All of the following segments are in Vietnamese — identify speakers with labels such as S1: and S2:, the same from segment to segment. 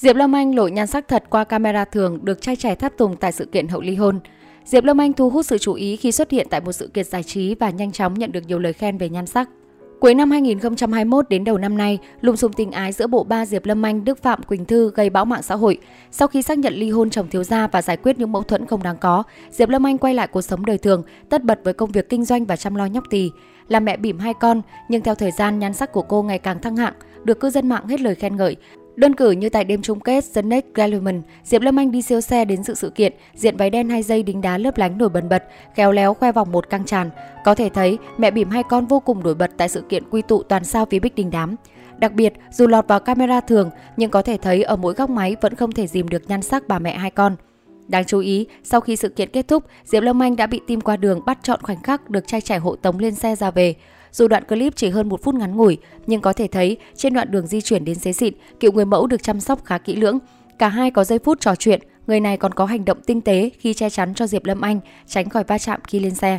S1: Diệp Lâm Anh lộ nhan sắc thật qua camera thường được trai trẻ tháp tùng tại sự kiện hậu ly hôn. Diệp Lâm Anh thu hút sự chú ý khi xuất hiện tại một sự kiện giải trí và nhanh chóng nhận được nhiều lời khen về nhan sắc. Cuối năm 2021 đến đầu năm nay, lùm xùm tình ái giữa bộ ba Diệp Lâm Anh, Đức Phạm, Quỳnh Thư gây bão mạng xã hội. Sau khi xác nhận ly hôn chồng thiếu gia và giải quyết những mâu thuẫn không đáng có, Diệp Lâm Anh quay lại cuộc sống đời thường, tất bật với công việc kinh doanh và chăm lo nhóc tỳ. Là mẹ bỉm hai con, nhưng theo thời gian nhan sắc của cô ngày càng thăng hạng, được cư dân mạng hết lời khen ngợi. Đơn cử như tại đêm chung kết The Next Gentleman, Diệp Lâm Anh đi siêu xe đến dự sự kiện, diện váy đen hai dây đính đá lớp lánh nổi bần bật, khéo léo khoe vòng một căng tràn. Có thể thấy mẹ bỉm hai con vô cùng nổi bật tại sự kiện quy tụ toàn sao phía bích đình đám. Đặc biệt, dù lọt vào camera thường, nhưng có thể thấy ở mỗi góc máy vẫn không thể dìm được nhan sắc bà mẹ hai con. Đáng chú ý, sau khi sự kiện kết thúc, Diệp Lâm Anh đã bị tim qua đường bắt chọn khoảnh khắc được trai trẻ hộ tống lên xe ra về. Dù đoạn clip chỉ hơn một phút ngắn ngủi, nhưng có thể thấy trên đoạn đường di chuyển đến xế xịn, cựu người mẫu được chăm sóc khá kỹ lưỡng. Cả hai có giây phút trò chuyện, người này còn có hành động tinh tế khi che chắn cho Diệp Lâm Anh tránh khỏi va chạm khi lên xe.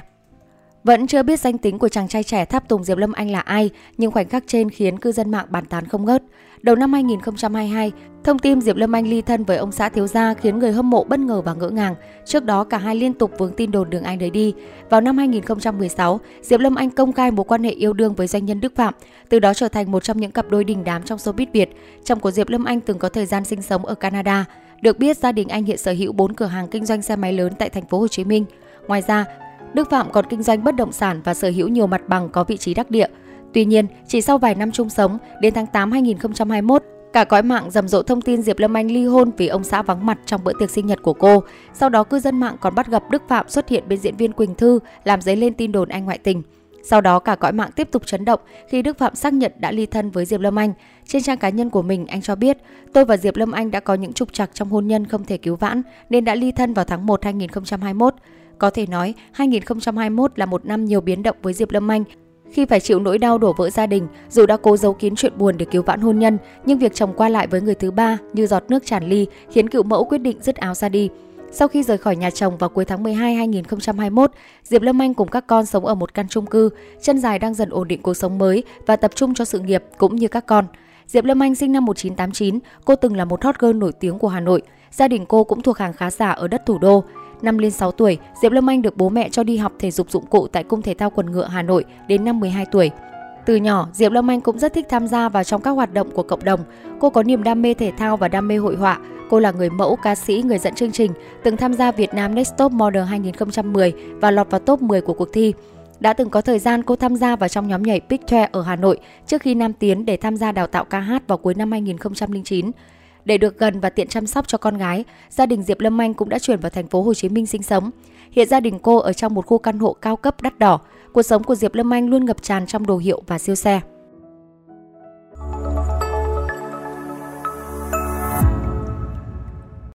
S1: Vẫn chưa biết danh tính của chàng trai trẻ tháp tùng Diệp Lâm Anh là ai, nhưng khoảnh khắc trên khiến cư dân mạng bàn tán không ngớt. Đầu năm 2022, thông tin Diệp Lâm Anh ly thân với ông xã thiếu gia khiến người hâm mộ bất ngờ và ngỡ ngàng. Trước đó cả hai liên tục vướng tin đồn đường anh đấy đi. Vào năm 2016, Diệp Lâm Anh công khai mối quan hệ yêu đương với doanh nhân Đức Phạm, từ đó trở thành một trong những cặp đôi đình đám trong showbiz Việt. Chồng của Diệp Lâm Anh từng có thời gian sinh sống ở Canada. Được biết gia đình anh hiện sở hữu 4 cửa hàng kinh doanh xe máy lớn tại thành phố Hồ Chí Minh. Ngoài ra, Đức Phạm còn kinh doanh bất động sản và sở hữu nhiều mặt bằng có vị trí đắc địa. Tuy nhiên, chỉ sau vài năm chung sống, đến tháng 8 2021, Cả cõi mạng rầm rộ thông tin Diệp Lâm Anh ly hôn vì ông xã vắng mặt trong bữa tiệc sinh nhật của cô. Sau đó cư dân mạng còn bắt gặp Đức Phạm xuất hiện bên diễn viên Quỳnh Thư làm dấy lên tin đồn anh ngoại tình. Sau đó cả cõi mạng tiếp tục chấn động khi Đức Phạm xác nhận đã ly thân với Diệp Lâm Anh. Trên trang cá nhân của mình, anh cho biết, tôi và Diệp Lâm Anh đã có những trục trặc trong hôn nhân không thể cứu vãn nên đã ly thân vào tháng 1 2021. Có thể nói, 2021 là một năm nhiều biến động với Diệp Lâm Anh. Khi phải chịu nỗi đau đổ vỡ gia đình, dù đã cố giấu kín chuyện buồn để cứu vãn hôn nhân, nhưng việc chồng qua lại với người thứ ba như giọt nước tràn ly khiến cựu mẫu quyết định dứt áo ra đi. Sau khi rời khỏi nhà chồng vào cuối tháng 12 2021, Diệp Lâm Anh cùng các con sống ở một căn chung cư, chân dài đang dần ổn định cuộc sống mới và tập trung cho sự nghiệp cũng như các con. Diệp Lâm Anh sinh năm 1989, cô từng là một hot girl nổi tiếng của Hà Nội. Gia đình cô cũng thuộc hàng khá giả ở đất thủ đô. Năm lên 6 tuổi, Diệp Lâm Anh được bố mẹ cho đi học thể dục dụng cụ tại Cung Thể thao Quần ngựa Hà Nội đến năm 12 tuổi. Từ nhỏ, Diệp Lâm Anh cũng rất thích tham gia vào trong các hoạt động của cộng đồng. Cô có niềm đam mê thể thao và đam mê hội họa. Cô là người mẫu, ca sĩ, người dẫn chương trình, từng tham gia Việt Nam Next Top Model 2010 và lọt vào top 10 của cuộc thi. Đã từng có thời gian cô tham gia vào trong nhóm nhảy Big Tre ở Hà Nội trước khi Nam tiến để tham gia đào tạo ca hát vào cuối năm 2009. Để được gần và tiện chăm sóc cho con gái, gia đình Diệp Lâm Anh cũng đã chuyển vào thành phố Hồ Chí Minh sinh sống. Hiện gia đình cô ở trong một khu căn hộ cao cấp đắt đỏ. Cuộc sống của Diệp Lâm Anh luôn ngập tràn trong đồ hiệu và siêu xe.